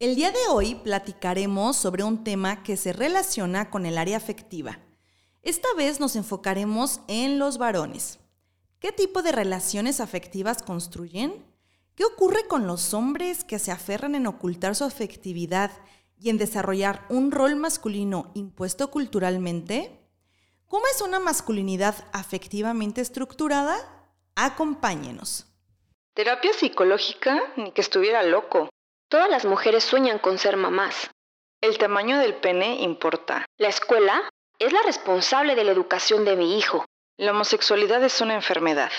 El día de hoy platicaremos sobre un tema que se relaciona con el área afectiva. Esta vez nos enfocaremos en los varones. ¿Qué tipo de relaciones afectivas construyen? ¿Qué ocurre con los hombres que se aferran en ocultar su afectividad y en desarrollar un rol masculino impuesto culturalmente? ¿Cómo es una masculinidad afectivamente estructurada? Acompáñenos. Terapia psicológica, ni que estuviera loco. Todas las mujeres sueñan con ser mamás. El tamaño del pene importa. La escuela es la responsable de la educación de mi hijo. La homosexualidad es una enfermedad.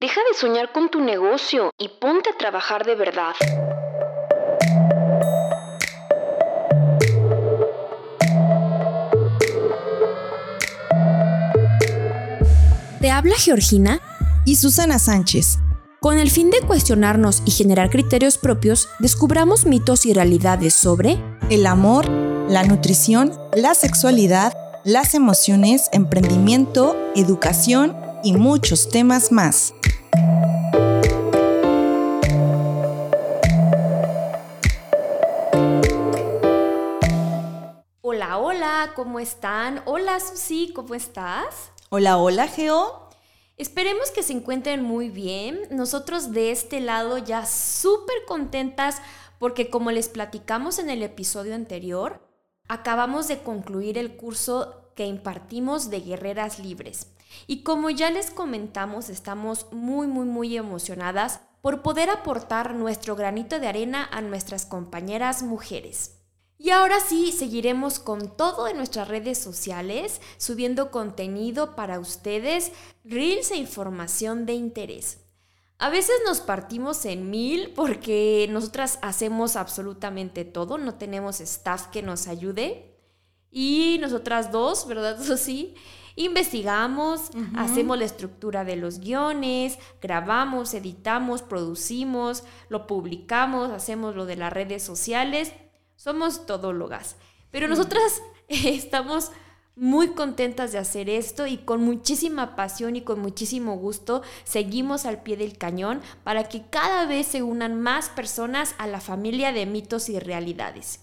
Deja de soñar con tu negocio y ponte a trabajar de verdad. Te habla Georgina y Susana Sánchez. Con el fin de cuestionarnos y generar criterios propios, descubramos mitos y realidades sobre el amor, la nutrición, la sexualidad, las emociones, emprendimiento, educación y muchos temas más. Hola, hola, ¿cómo están? Hola Susi, ¿cómo estás? Hola, hola Geo. Esperemos que se encuentren muy bien. Nosotros de este lado ya súper contentas porque como les platicamos en el episodio anterior, acabamos de concluir el curso que impartimos de Guerreras Libres. Y como ya les comentamos, estamos muy, muy, muy emocionadas por poder aportar nuestro granito de arena a nuestras compañeras mujeres. Y ahora sí, seguiremos con todo en nuestras redes sociales, subiendo contenido para ustedes, reels e información de interés. A veces nos partimos en mil porque nosotras hacemos absolutamente todo, no tenemos staff que nos ayude. Y nosotras dos, ¿verdad? Eso sí, investigamos, hacemos la estructura de los guiones, grabamos, editamos, producimos, lo publicamos, hacemos lo de las redes sociales somos todólogas. Pero nosotras estamos muy contentas de hacer esto y con muchísima pasión y con muchísimo gusto seguimos al pie del cañón para que cada vez se unan más personas a la familia de mitos y realidades.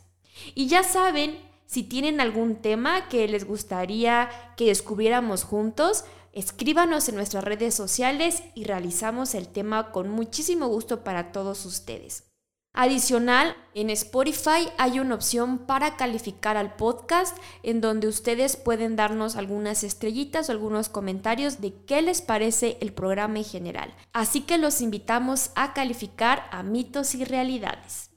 Y ya saben, si tienen algún tema que les gustaría que descubriéramos juntos, escríbanos en nuestras redes sociales y realizamos el tema con muchísimo gusto para todos ustedes. Adicional, en Spotify hay una opción para calificar al podcast en donde ustedes pueden darnos algunas estrellitas o algunos comentarios de qué les parece el programa en general. Así que los invitamos a calificar a mitos y realidades.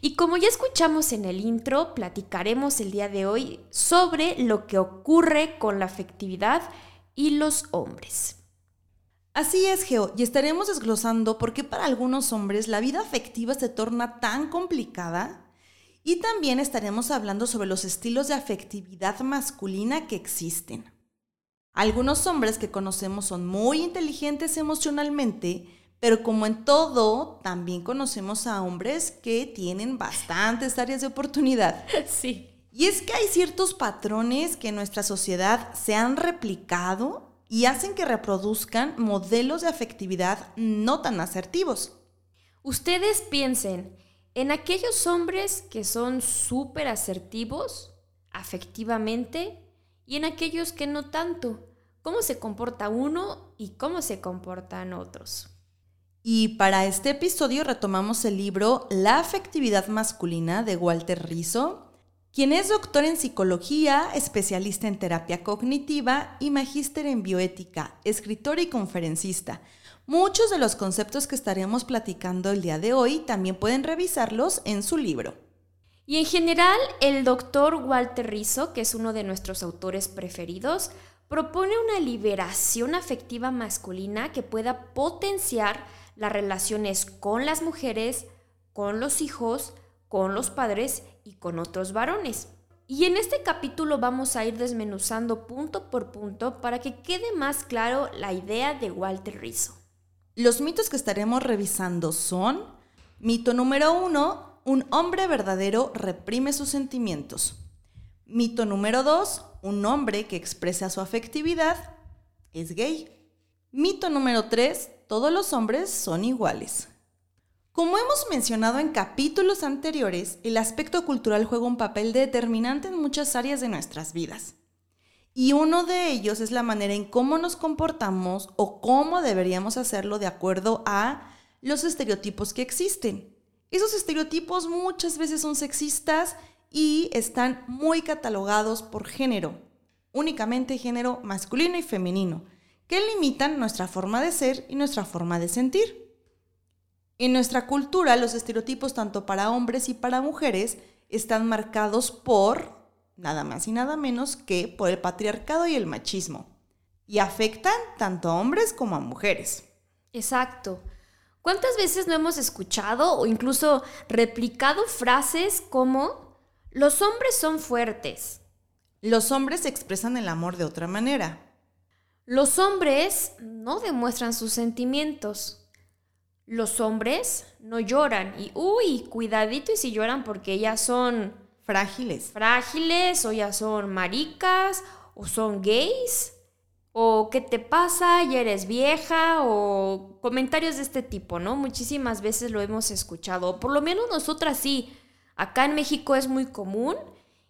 Y como ya escuchamos en el intro, platicaremos el día de hoy sobre lo que ocurre con la afectividad y los hombres. Así es, Geo, y estaremos desglosando por qué para algunos hombres la vida afectiva se torna tan complicada y también estaremos hablando sobre los estilos de afectividad masculina que existen. Algunos hombres que conocemos son muy inteligentes emocionalmente, pero como en todo, también conocemos a hombres que tienen bastantes áreas de oportunidad. Sí. Y es que hay ciertos patrones que en nuestra sociedad se han replicado y hacen que reproduzcan modelos de afectividad no tan asertivos. Ustedes piensen en aquellos hombres que son súper asertivos afectivamente y en aquellos que no tanto. ¿Cómo se comporta uno y cómo se comportan otros? Y para este episodio retomamos el libro La afectividad masculina de Walter Rizzo quien es doctor en psicología, especialista en terapia cognitiva y magíster en bioética, escritor y conferencista. Muchos de los conceptos que estaremos platicando el día de hoy también pueden revisarlos en su libro. Y en general, el doctor Walter Rizzo, que es uno de nuestros autores preferidos, propone una liberación afectiva masculina que pueda potenciar las relaciones con las mujeres, con los hijos, con los padres y con otros varones. Y en este capítulo vamos a ir desmenuzando punto por punto para que quede más claro la idea de Walter Rizzo. Los mitos que estaremos revisando son, mito número uno, un hombre verdadero reprime sus sentimientos. Mito número dos, un hombre que expresa su afectividad es gay. Mito número tres, todos los hombres son iguales. Como hemos mencionado en capítulos anteriores, el aspecto cultural juega un papel determinante en muchas áreas de nuestras vidas. Y uno de ellos es la manera en cómo nos comportamos o cómo deberíamos hacerlo de acuerdo a los estereotipos que existen. Esos estereotipos muchas veces son sexistas y están muy catalogados por género, únicamente género masculino y femenino, que limitan nuestra forma de ser y nuestra forma de sentir. En nuestra cultura, los estereotipos tanto para hombres y para mujeres están marcados por nada más y nada menos que por el patriarcado y el machismo, y afectan tanto a hombres como a mujeres. Exacto. ¿Cuántas veces no hemos escuchado o incluso replicado frases como los hombres son fuertes? Los hombres expresan el amor de otra manera. Los hombres no demuestran sus sentimientos. Los hombres no lloran y, uy, cuidadito y si lloran porque ya son frágiles. Frágiles o ya son maricas o son gays o qué te pasa, ya eres vieja, o comentarios de este tipo, ¿no? Muchísimas veces lo hemos escuchado, por lo menos nosotras sí. Acá en México es muy común,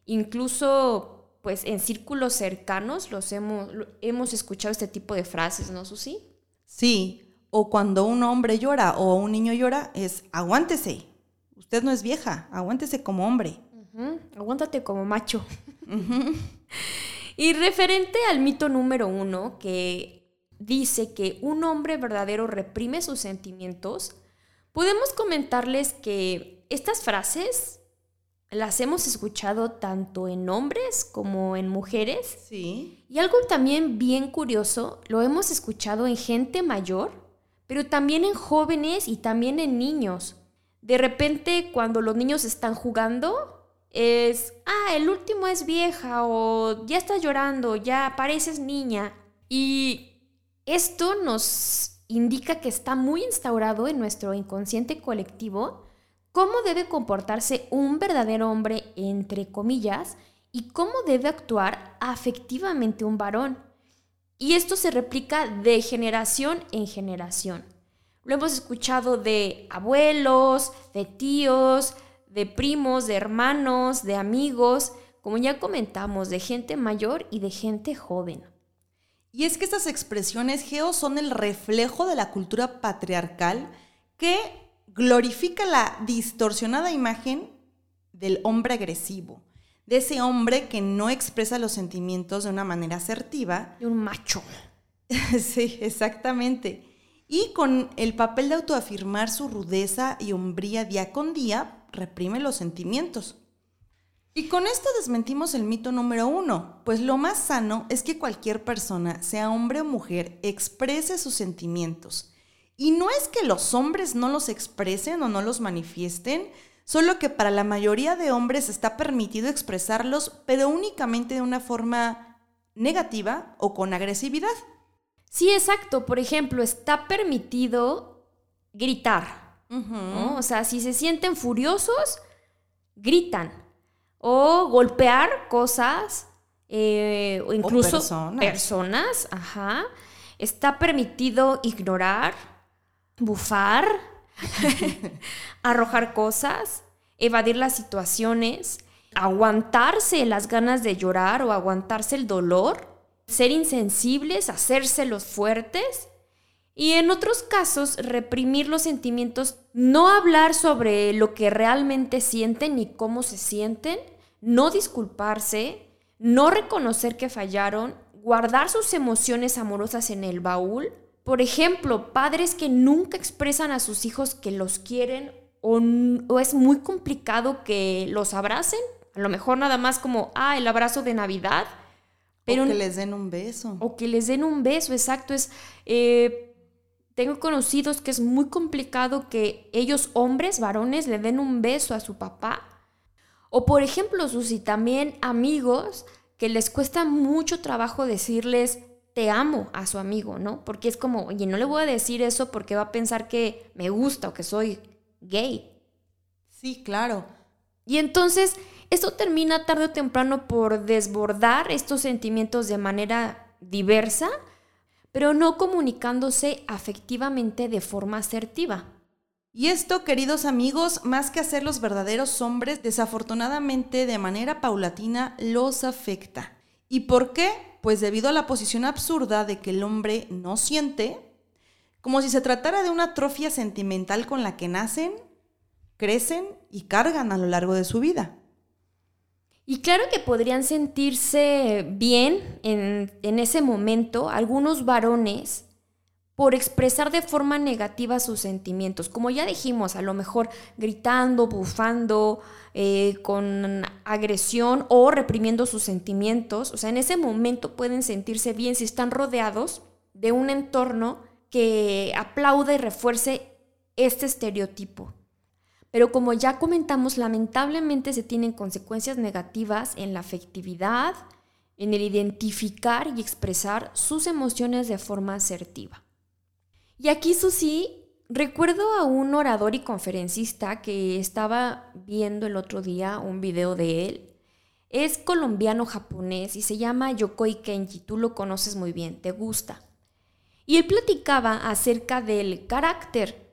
incluso pues en círculos cercanos los hemos, hemos escuchado este tipo de frases, ¿no, Susi? Sí, o cuando un hombre llora o un niño llora es aguántese, usted no es vieja, aguántese como hombre. Aguántate como macho. Y referente al mito número uno, que dice que un hombre verdadero reprime sus sentimientos, podemos comentarles que estas frases las hemos escuchado tanto en hombres como en mujeres. Sí. Y algo también bien curioso, lo hemos escuchado en gente mayor, pero también en jóvenes y también en niños. De repente, cuando los niños están jugando, es, ah, el último es vieja o ya estás llorando, ya pareces niña. Y esto nos indica que está muy instaurado en nuestro inconsciente colectivo cómo debe comportarse un verdadero hombre, entre comillas, y cómo debe actuar afectivamente un varón. Y esto se replica de generación en generación. Lo hemos escuchado de abuelos, de tíos, de primos, de hermanos, de amigos, como ya comentamos, de gente mayor y de gente joven. Y es que estas expresiones geo son el reflejo de la cultura patriarcal que glorifica la distorsionada imagen del hombre agresivo, de ese hombre que no expresa los sentimientos de una manera asertiva. De un macho. sí, exactamente. Y con el papel de autoafirmar su rudeza y hombría día con día, reprime los sentimientos. Y con esto desmentimos el mito número uno, pues lo más sano es que cualquier persona, sea hombre o mujer, exprese sus sentimientos. Y no es que los hombres no los expresen o no los manifiesten, solo que para la mayoría de hombres está permitido expresarlos, pero únicamente de una forma negativa o con agresividad. Sí, exacto. Por ejemplo, está permitido gritar, o sea, si se sienten furiosos, gritan. O golpear cosas, eh, o incluso personas. personas. Ajá. Está permitido ignorar, bufar, arrojar cosas, evadir las situaciones, aguantarse las ganas de llorar o aguantarse el dolor, ser insensibles, hacerse los fuertes y en otros casos, reprimir los sentimientos, no hablar sobre lo que realmente sienten ni cómo se sienten, no disculparse, no reconocer que fallaron, guardar sus emociones amorosas en el baúl. Por ejemplo, padres que nunca expresan a sus hijos que los quieren o, es muy complicado que los abracen. A lo mejor nada más como, ah, el abrazo de Navidad. Pero, o que les den un beso. O que les den un beso, exacto. Es, eh, tengo conocidos que es muy complicado que ellos, hombres, varones, le den un beso a su papá. O por ejemplo, Susi, también amigos que les cuesta mucho trabajo decirles te amo a su amigo, ¿no? Porque es como, oye, no le voy a decir eso porque va a pensar que me gusta o que soy gay. Sí, claro. Y entonces, esto termina tarde o temprano por desbordar estos sentimientos de manera diversa pero no comunicándose afectivamente de forma asertiva. Y esto, queridos amigos, más que hacer los verdaderos hombres, desafortunadamente de manera paulatina los afecta. ¿Y por qué? Pues debido a la posición absurda de que el hombre no siente, como si se tratara de una atrofia sentimental con la que nacen, crecen y cargan a lo largo de su vida. Y claro que podrían sentirse bien en, en, ese momento algunos varones por expresar de forma negativa sus sentimientos. Como ya dijimos, a lo mejor gritando, bufando, eh, con agresión o reprimiendo sus sentimientos. O sea, en ese momento pueden sentirse bien si están rodeados de un entorno que aplaude y refuerce este estereotipo. Pero como ya comentamos, lamentablemente se tienen consecuencias negativas en la afectividad, en el identificar y expresar sus emociones de forma asertiva. Y aquí, Susi, recuerdo a un orador y conferencista que estaba viendo el otro día un video de él. Es colombiano-japonés y se llama Yokoi Kenji. Tú lo conoces muy bien, te gusta. Y él platicaba acerca del carácter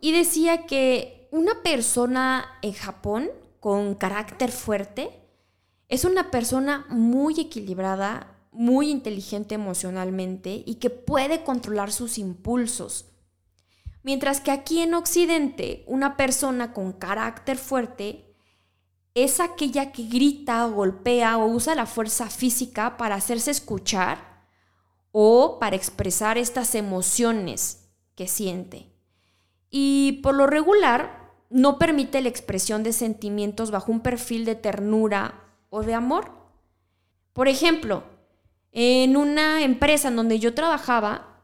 y decía que una persona en Japón con carácter fuerte es una persona muy equilibrada, muy inteligente emocionalmente y que puede controlar sus impulsos. Mientras que aquí en Occidente, una persona con carácter fuerte es aquella que grita, golpea o usa la fuerza física para hacerse escuchar o para expresar estas emociones que siente. Y por lo regular no permite la expresión de sentimientos bajo un perfil de ternura o de amor. Por ejemplo, en una empresa en donde yo trabajaba,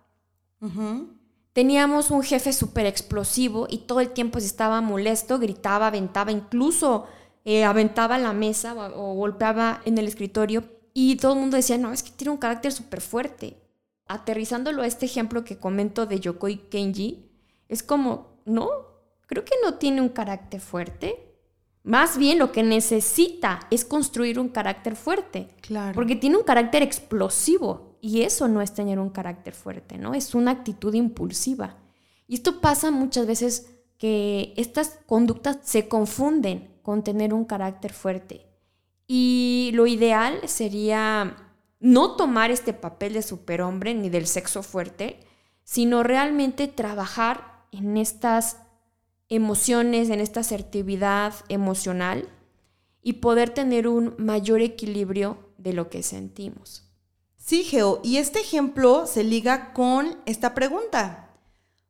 teníamos un jefe súper explosivo y todo el tiempo se estaba molesto, gritaba, aventaba, incluso eh, aventaba la mesa o, o golpeaba en el escritorio. Y todo el mundo decía, no, es que tiene un carácter súper fuerte. Aterrizándolo a este ejemplo que comento de Yokoi Kenji, es como, no, creo que no tiene un carácter fuerte. Más bien lo que necesita es construir un carácter fuerte. Claro. Porque tiene un carácter explosivo y eso no es tener un carácter fuerte, ¿no? Es una actitud impulsiva. Y esto pasa muchas veces que estas conductas se confunden con tener un carácter fuerte. Y lo ideal sería no tomar este papel de superhombre ni del sexo fuerte, sino realmente trabajar en estas emociones, en esta asertividad emocional y poder tener un mayor equilibrio de lo que sentimos. Sí, Geo, y este ejemplo se liga con esta pregunta.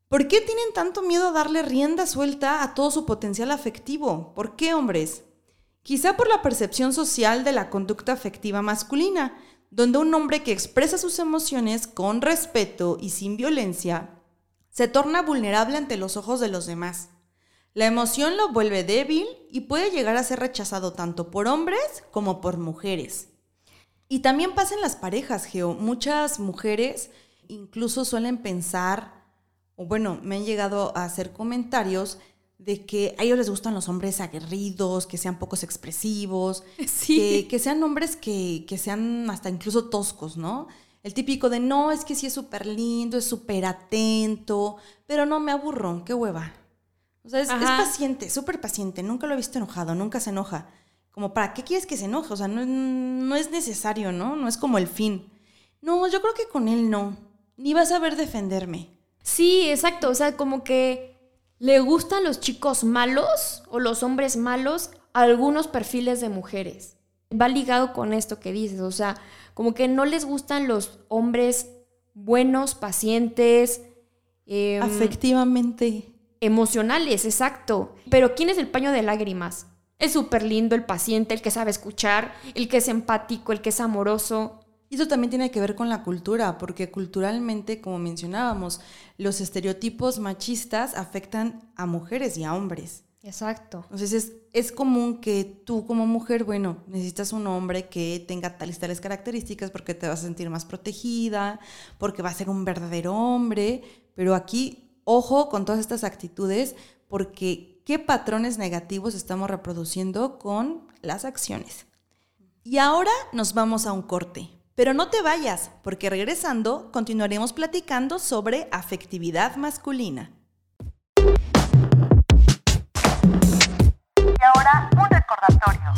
¿Por qué tienen tanto miedo a darle rienda suelta a todo su potencial afectivo? ¿Por qué, hombres? Quizá por la percepción social de la conducta afectiva masculina, donde un hombre que expresa sus emociones con respeto y sin violencia se torna vulnerable ante los ojos de los demás. La emoción lo vuelve débil y puede llegar a ser rechazado tanto por hombres como por mujeres. Y también pasa en las parejas, Geo. Muchas mujeres incluso suelen pensar, o bueno, me han llegado a hacer comentarios de que a ellos les gustan los hombres aguerridos, que sean pocos expresivos, que, sean hombres que, que sean hasta incluso toscos, ¿no? El típico de no, es que sí es súper lindo, es súper atento, pero no me aburro, qué hueva. O sea, es, paciente, súper paciente. Nunca lo he visto enojado, nunca se enoja. Como, ¿para qué quieres que se enoje? O sea, no, no es necesario, ¿no? No es como el fin. No, yo creo que con él no. Ni vas a ver defenderme. Sí, exacto. O sea, como que le gustan los chicos malos o los hombres malos a algunos perfiles de mujeres. Va ligado con esto que dices. O sea, como que no les gustan los hombres buenos, pacientes. Eh, Afectivamente emocionales, exacto. Pero ¿quién es el paño de lágrimas? Es súper lindo, el paciente, el que sabe escuchar, el que es empático, el que es amoroso. Y eso también tiene que ver con la cultura, porque culturalmente, como mencionábamos, los estereotipos machistas afectan a mujeres y a hombres. Exacto. Entonces es, es común que tú como mujer, bueno, necesitas un hombre que tenga tales tales características porque te vas a sentir más protegida, porque va a ser un verdadero hombre, pero aquí ojo con todas estas actitudes porque qué patrones negativos estamos reproduciendo con las acciones. Y ahora nos vamos a un corte. Pero no te vayas, porque regresando continuaremos platicando sobre afectividad masculina. ahora un recordatorio.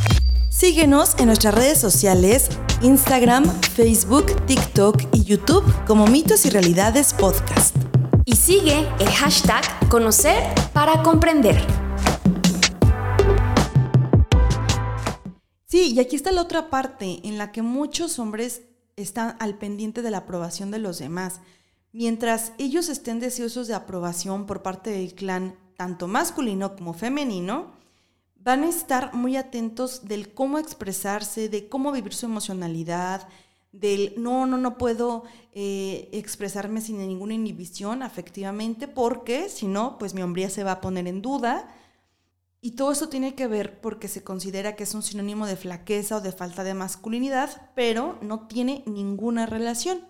Síguenos en nuestras redes sociales, Instagram, Facebook, TikTok y YouTube como Mitos y Realidades Podcast. Y sigue el hashtag Conocer para Comprender. Sí, y aquí está la otra parte en la que muchos hombres están al pendiente de la aprobación de los demás. Mientras ellos estén deseosos de aprobación por parte del clan, tanto masculino como femenino, van a estar muy atentos del cómo expresarse, de cómo vivir su emocionalidad, del no, no, no puedo eh, expresarme sin ninguna inhibición afectivamente, porque si no, pues mi hombría se va a poner en duda. Y todo eso tiene que ver porque se considera que es un sinónimo de flaqueza o de falta de masculinidad, pero no tiene ninguna relación.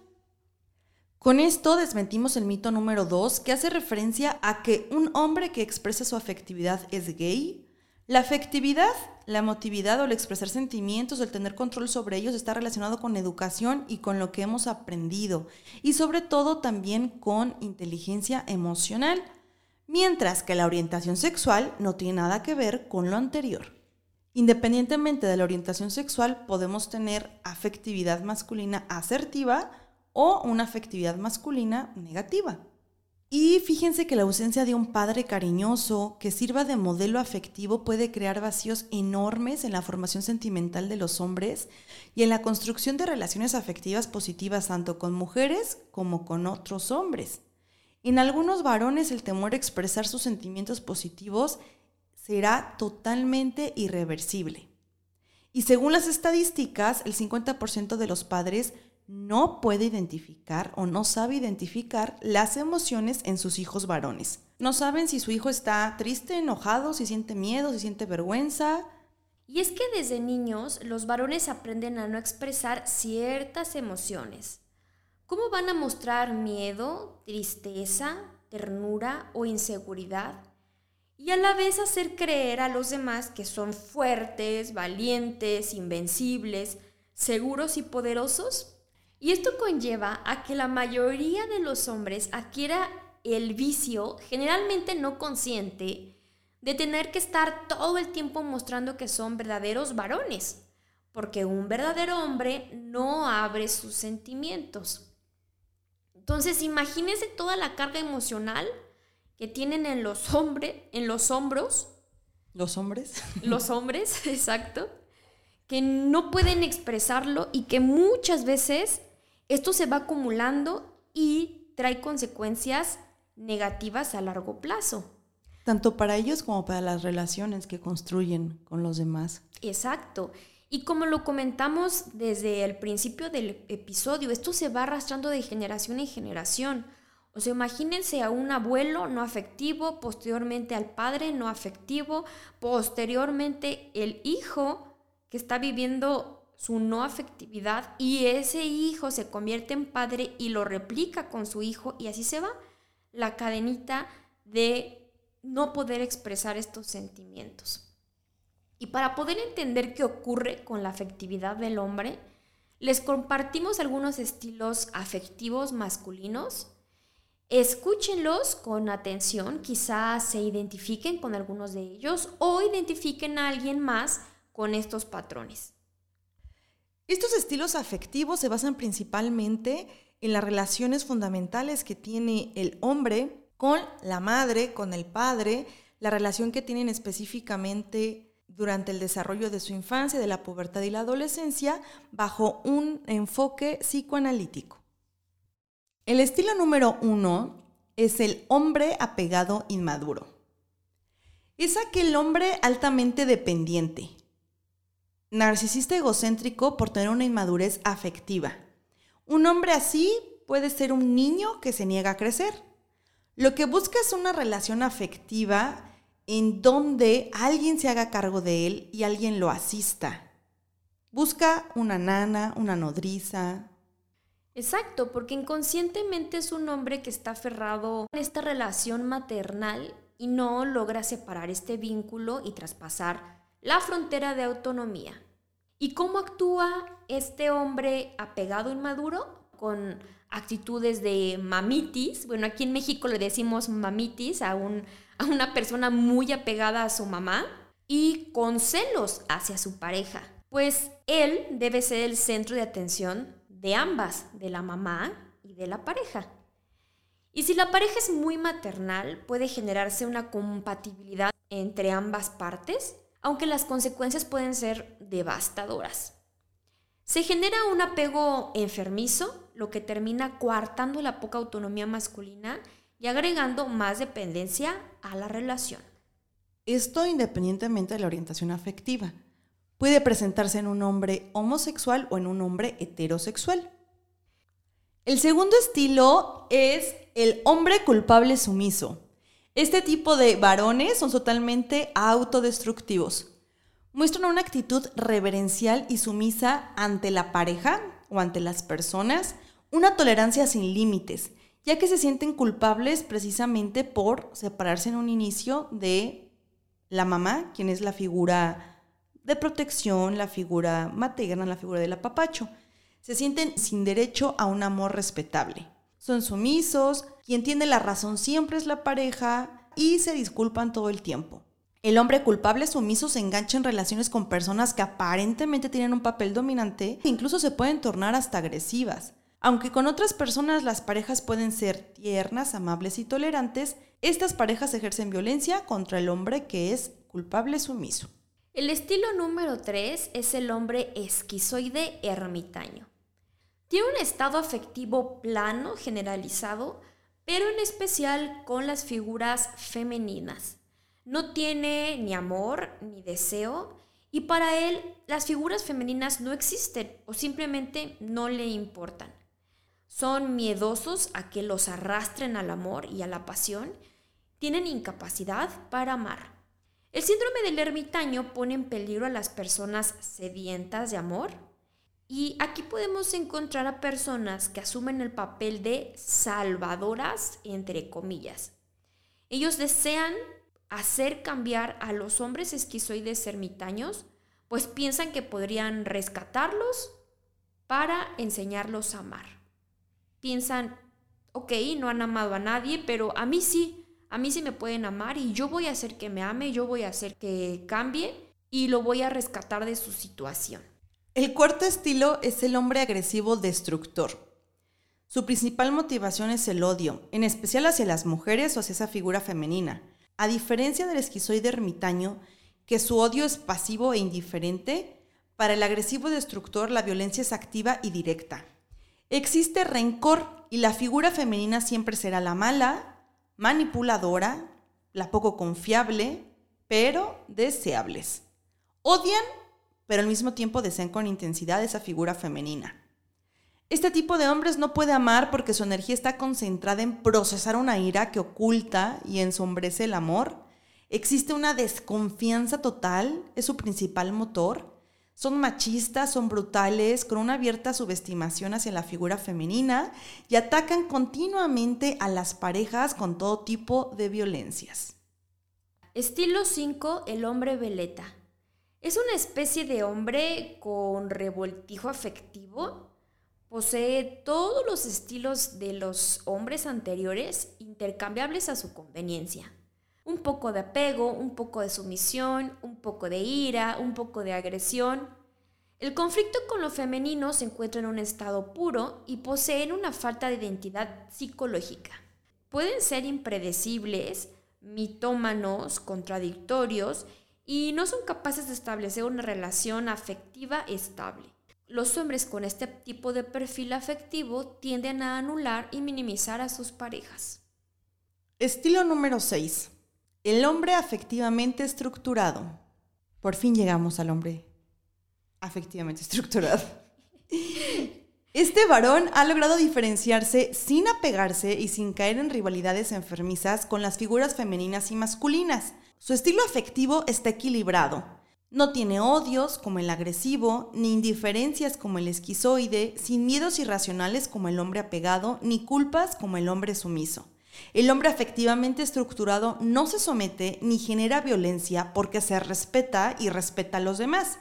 Con esto desmentimos el mito número 2, que hace referencia a que un hombre que expresa su afectividad es gay. La afectividad, la emotividad o el expresar sentimientos, el tener control sobre ellos está relacionado con educación y con lo que hemos aprendido y sobre todo también con inteligencia emocional, mientras que la orientación sexual no tiene nada que ver con lo anterior. Independientemente de la orientación sexual, podemos tener afectividad masculina asertiva, o una afectividad masculina negativa. Y fíjense que la ausencia de un padre cariñoso que sirva de modelo afectivo puede crear vacíos enormes en la formación sentimental de los hombres y en la construcción de relaciones afectivas positivas tanto con mujeres como con otros hombres. En algunos varones el temor a expresar sus sentimientos positivos será totalmente irreversible. Y según las estadísticas, el 50% de los padres no puede identificar o no sabe identificar las emociones en sus hijos varones. No saben si su hijo está triste, enojado, si siente miedo, si siente vergüenza. Y es que desde niños los varones aprenden a no expresar ciertas emociones. ¿Cómo van a mostrar miedo, tristeza, ternura o inseguridad? Y a la vez hacer creer a los demás que son fuertes, valientes, invencibles, seguros y poderosos y esto conlleva a que la mayoría de los hombres adquiera el vicio, generalmente no consciente, de tener que estar todo el tiempo mostrando que son verdaderos varones, porque un verdadero hombre no abre sus sentimientos. Entonces, imagínense toda la carga emocional que tienen en los hombres, en los hombros. ¿Los hombres? Los hombres, exacto. Que no pueden expresarlo y que muchas veces esto se va acumulando y trae consecuencias negativas a largo plazo. Tanto para ellos como para las relaciones que construyen con los demás. Exacto. Y como lo comentamos desde el principio del episodio, esto se va arrastrando de generación en generación. O sea, imagínense a un abuelo no afectivo, posteriormente al padre no afectivo, posteriormente el hijo que está viviendo su no afectividad y ese hijo se convierte en padre y lo replica con su hijo y así se va la cadenita de no poder expresar estos sentimientos. Y para poder entender qué ocurre con la afectividad del hombre, les compartimos algunos estilos afectivos masculinos. Escúchenlos con atención, quizás se identifiquen con algunos de ellos o identifiquen a alguien más con estos patrones. Estos estilos afectivos se basan principalmente en las relaciones fundamentales que tiene el hombre con la madre, con el padre, la relación que tienen específicamente durante el desarrollo de su infancia, de la pubertad y la adolescencia, bajo un enfoque psicoanalítico. El estilo número uno es el hombre apegado inmaduro. Es aquel hombre altamente dependiente, narcisista egocéntrico por tener una inmadurez afectiva. Un hombre así puede ser un niño que se niega a crecer. Lo que busca es una relación afectiva en donde alguien se haga cargo de él y alguien lo asista. Busca una nana, una nodriza. Exacto, porque inconscientemente es un hombre que está aferrado a esta relación maternal y no logra separar este vínculo y traspasar la frontera de autonomía. ¿Y cómo actúa este hombre apegado inmaduro? Con actitudes de mamitis. Bueno, aquí en México le decimos mamitis a, a una persona muy apegada a su mamá. y con celos hacia su pareja, pues él debe ser el centro de atención de ambas, de la mamá y de la pareja. Y si la pareja es muy maternal, puede generarse una compatibilidad entre ambas partes, aunque las consecuencias pueden ser devastadoras. Se genera un apego enfermizo, lo que termina coartando la poca autonomía masculina y agregando más dependencia a la relación. Esto independientemente de la orientación afectiva. Puede presentarse en un hombre homosexual o en un hombre heterosexual. El segundo estilo es el hombre culpable sumiso. Este tipo de varones son totalmente autodestructivos. Muestran una actitud reverencial y sumisa ante la pareja o ante las personas, una tolerancia sin límites, ya que se sienten culpables precisamente por separarse en un inicio de la mamá, quien es la figura de protección, la figura materna, la figura del apapacho. Se sienten sin derecho a un amor respetable. Son sumisos, quien tiene la razón siempre es la pareja y se disculpan todo el tiempo. El hombre culpable sumiso se engancha en relaciones con personas que aparentemente tienen un papel dominante e incluso se pueden tornar hasta agresivas. Aunque con otras personas las parejas pueden ser tiernas, amables y tolerantes, estas parejas ejercen violencia contra el hombre que es culpable sumiso. El estilo número 3 es el hombre esquizoide ermitaño. Tiene un estado afectivo plano, generalizado, pero en especial con las figuras femeninas. No tiene ni amor ni deseo y para él las figuras femeninas no existen o simplemente no le importan. Son miedosos a que los arrastren al amor y a la pasión. Tienen incapacidad para amar. El síndrome del ermitaño pone en peligro a las personas sedientas de amor y podemos encontrar a personas que asumen el papel de salvadoras, entre comillas. Ellos desean hacer cambiar a los hombres esquizoides ermitaños, pues piensan que podrían rescatarlos para enseñarlos a amar. Piensan, ok, no han amado a nadie, pero a mí sí, a mí sí me pueden amar y yo voy a hacer que me ame, yo voy a hacer que cambie y lo voy a rescatar de su situación. El cuarto estilo es el hombre agresivo destructor. Su principal motivación es el odio, en especial hacia las mujeres o hacia esa figura femenina. A diferencia del esquizoide ermitaño, que su odio es pasivo e indiferente, para el agresivo destructor la violencia es activa y directa. Existe rencor y la figura femenina siempre será la mala, manipuladora, la poco confiable, pero deseables. Odian pero al mismo tiempo desean con intensidad esa figura femenina. Este tipo de hombres no puede amar porque su energía está concentrada en procesar una ira que oculta y ensombrece el amor. Existe una desconfianza total, es su principal motor. Son machistas, son brutales, con una abierta subestimación hacia la figura femenina y atacan continuamente a las parejas con todo tipo de violencias. Estilo 5, el hombre veleta. Es una especie de hombre con revoltijo afectivo. Posee todos los estilos de los hombres anteriores intercambiables a su conveniencia. Un poco de apego, un poco de sumisión, un poco de ira, un poco de agresión. El conflicto con lo femenino se encuentra en un estado puro y poseen una falta de identidad psicológica. Pueden ser impredecibles, mitómanos, contradictorios y no son capaces de establecer una relación afectiva estable. Los hombres con este tipo de perfil afectivo tienden a anular y minimizar a sus parejas. Estilo número 6. El hombre afectivamente estructurado. Por fin llegamos al hombre afectivamente estructurado. Este varón ha logrado diferenciarse sin apegarse y sin caer en rivalidades enfermizas con las figuras femeninas y masculinas su estilo afectivo está equilibrado. No tiene odios como el agresivo, ni indiferencias como el esquizoide, sin miedos irracionales como el hombre apegado, ni culpas como el hombre sumiso. El hombre afectivamente estructurado no se somete ni genera violencia porque se respeta y respeta a los demás.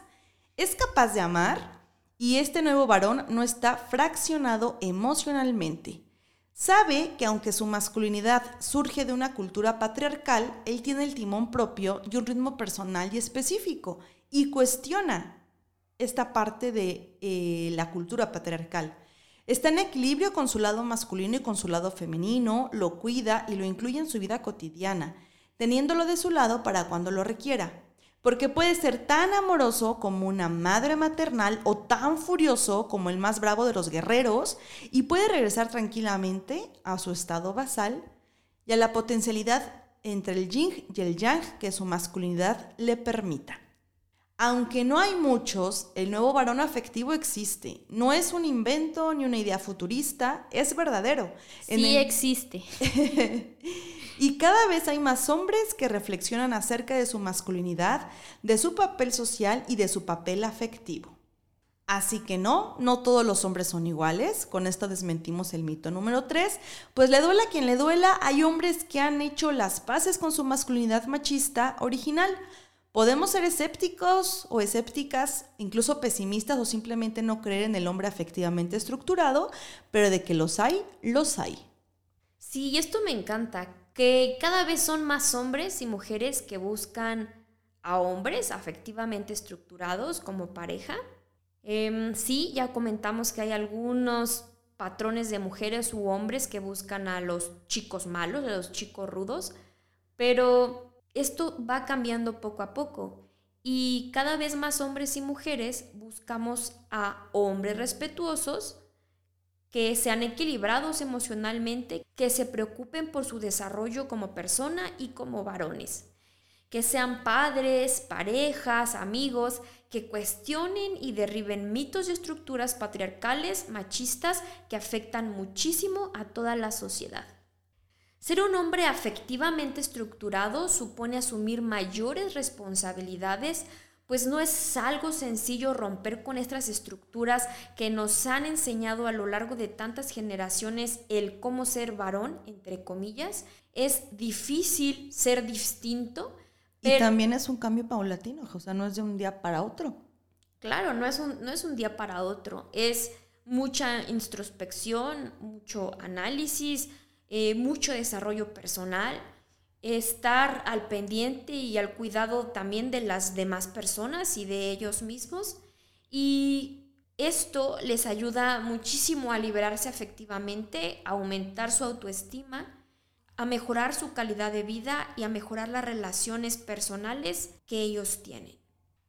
Es capaz de amar y este nuevo varón no está fraccionado emocionalmente. Sabe que aunque su masculinidad surge de una cultura patriarcal, él tiene el timón propio y un ritmo personal y específico y cuestiona esta parte de eh, la cultura patriarcal. Está en equilibrio con su lado masculino y con su lado femenino, lo cuida y lo incluye en su vida cotidiana, teniéndolo de su lado para cuando lo requiera porque puede ser tan amoroso como una madre maternal o tan furioso como el más bravo de los guerreros y puede regresar tranquilamente a su estado basal y a la potencialidad entre el yin y el yang que su masculinidad le permita. Aunque no hay muchos, el nuevo varón afectivo existe. No es un invento ni una idea futurista, es verdadero. Sí existe. Y cada vez hay más hombres que reflexionan acerca de su masculinidad, de su papel social y de su papel afectivo. Así que no, no todos los hombres son iguales. Con esto desmentimos el mito número 3. Pues le duela a quien le duela, hay hombres que han hecho las paces con su masculinidad machista original. Podemos ser escépticos o escépticas, incluso pesimistas o simplemente no creer en el hombre afectivamente estructurado, pero de que los hay, los hay. Sí, esto me encanta que cada vez son más hombres y mujeres que buscan a hombres afectivamente estructurados como pareja. Em, sí, ya comentamos que hay algunos patrones de mujeres u hombres que buscan a los chicos malos, a los chicos rudos, pero esto va cambiando poco a poco y cada vez más hombres y mujeres buscamos a hombres respetuosos que sean equilibrados emocionalmente, que se preocupen por su desarrollo como persona y como varones, que sean padres, parejas, amigos, que cuestionen y derriben mitos y estructuras patriarcales, machistas, que afectan muchísimo a toda la sociedad. Ser un hombre afectivamente estructurado supone asumir mayores responsabilidades pues no es algo sencillo romper con estas estructuras que nos han enseñado a lo largo de tantas generaciones el cómo ser varón, entre comillas. Es difícil ser distinto. Y también es un cambio paulatino, o sea, no es de un día para otro. Claro, no es un, no es un día para otro, es mucha introspección, mucho análisis, eh, mucho desarrollo personal estar al pendiente y al cuidado también de las demás personas y de ellos mismos. Y esto les ayuda muchísimo a liberarse afectivamente, a aumentar su autoestima, a mejorar su calidad de vida y a mejorar las relaciones personales que ellos tienen.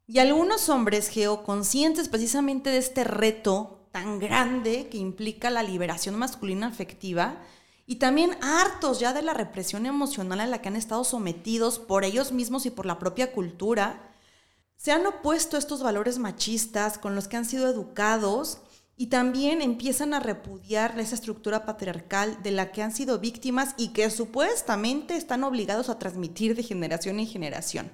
Y algunos hombres geoconscientes precisamente de este reto tan grande que implica la liberación masculina afectiva, y también hartos ya de la represión emocional a la que han estado sometidos por ellos mismos y por la propia cultura, se han opuesto a estos valores machistas con los que han sido educados y también empiezan a repudiar esa estructura patriarcal de la que han sido víctimas y que supuestamente están obligados a transmitir de generación en generación.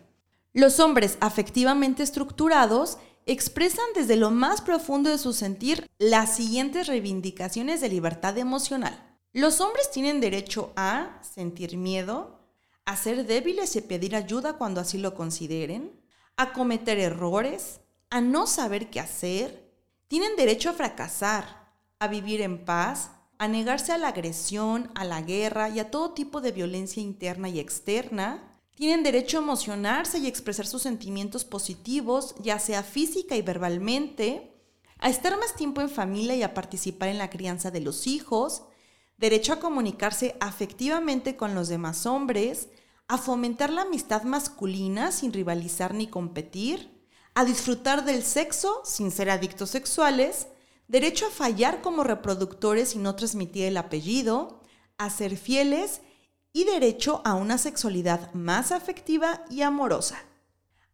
Los hombres afectivamente estructurados expresan desde lo más profundo de su sentir las siguientes reivindicaciones de libertad emocional. Los hombres tienen derecho a sentir miedo, a ser débiles y pedir ayuda cuando así lo consideren, a cometer errores, a no saber qué hacer. Tienen derecho a fracasar, a vivir en paz, a negarse a la agresión, a la guerra y a todo tipo de violencia interna y externa. Tienen derecho a emocionarse y expresar sus sentimientos positivos, ya sea física y verbalmente, a estar más tiempo en familia y a participar en la crianza de los hijos, derecho a comunicarse afectivamente con los demás hombres, a fomentar la amistad masculina sin rivalizar ni competir, a disfrutar del sexo sin ser adictos sexuales, derecho a fallar como reproductores y no transmitir el apellido, a ser fieles y derecho a una sexualidad más afectiva y amorosa.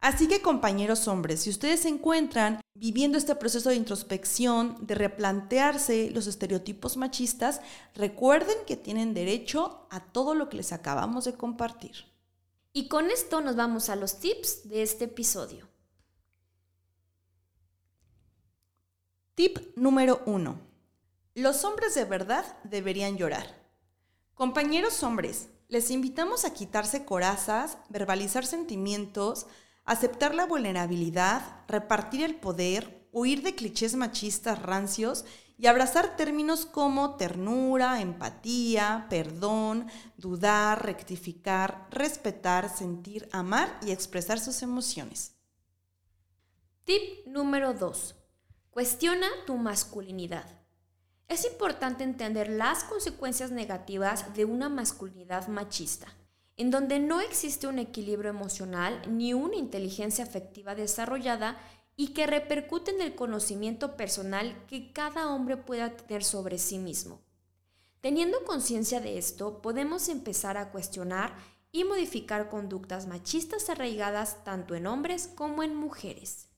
Así que compañeros hombres, si ustedes se encuentran viviendo este proceso de introspección, de replantearse los estereotipos machistas, recuerden que tienen derecho a todo lo que les acabamos de compartir. Y con esto nos vamos a los tips de este episodio. Tip número 1. Los hombres de verdad deberían llorar. Compañeros hombres, les invitamos a quitarse corazas, verbalizar sentimientos, aceptar la vulnerabilidad, repartir el poder, huir de clichés machistas rancios y abrazar términos como ternura, empatía, perdón, dudar, rectificar, respetar, sentir, amar y expresar sus emociones. Tip número 2. Cuestiona tu masculinidad. Es importante entender las consecuencias negativas de una masculinidad machista, en donde no existe un equilibrio emocional ni una inteligencia afectiva desarrollada y que repercute en el conocimiento personal que cada hombre pueda tener sobre sí mismo. Teniendo conciencia de esto, podemos empezar a cuestionar y modificar conductas machistas arraigadas tanto en hombres como en mujeres.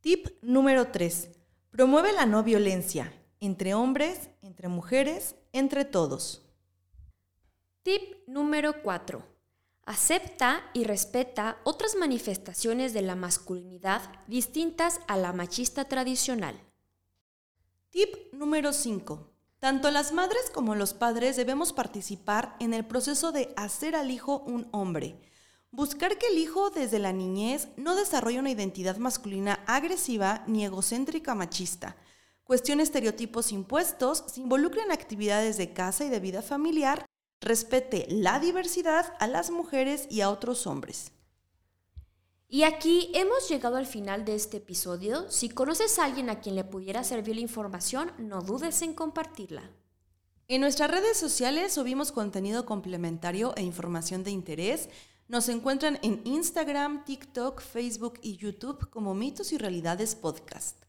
Tip número 3. Promueve la no violencia entre hombres, entre mujeres, entre todos. Tip número 4 Acepta y respeta otras manifestaciones de la masculinidad distintas a la machista tradicional. Tip número 5. Tanto las madres como los padres debemos participar en el proceso de hacer al hijo un hombre. Buscar que el hijo desde la niñez no desarrolle una identidad masculina agresiva ni egocéntrica machista. Cuestione estereotipos impuestos, se involucre en actividades de casa y de vida familiar respete la diversidad a las mujeres y a otros hombres. Y aquí hemos llegado al final de este episodio. Si conoces a alguien a quien le pudiera servir la información, no dudes en compartirla. En nuestras redes sociales subimos contenido complementario e información de interés. Nos encuentran en Instagram, TikTok, Facebook y YouTube como Mitos y Realidades Podcast.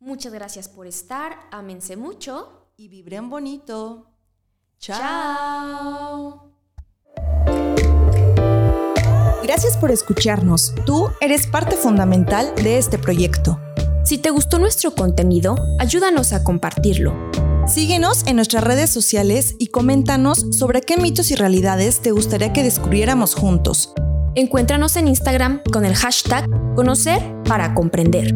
Muchas gracias por estar, ámense mucho y vibren bonito. Chao. Gracias por escucharnos. Tú eres parte fundamental de este proyecto. Si te gustó nuestro contenido, ayúdanos a compartirlo. Síguenos en nuestras redes sociales y coméntanos sobre qué mitos y realidades te gustaría que descubriéramos juntos. Encuéntranos en Instagram con el hashtag Conocer para Comprender.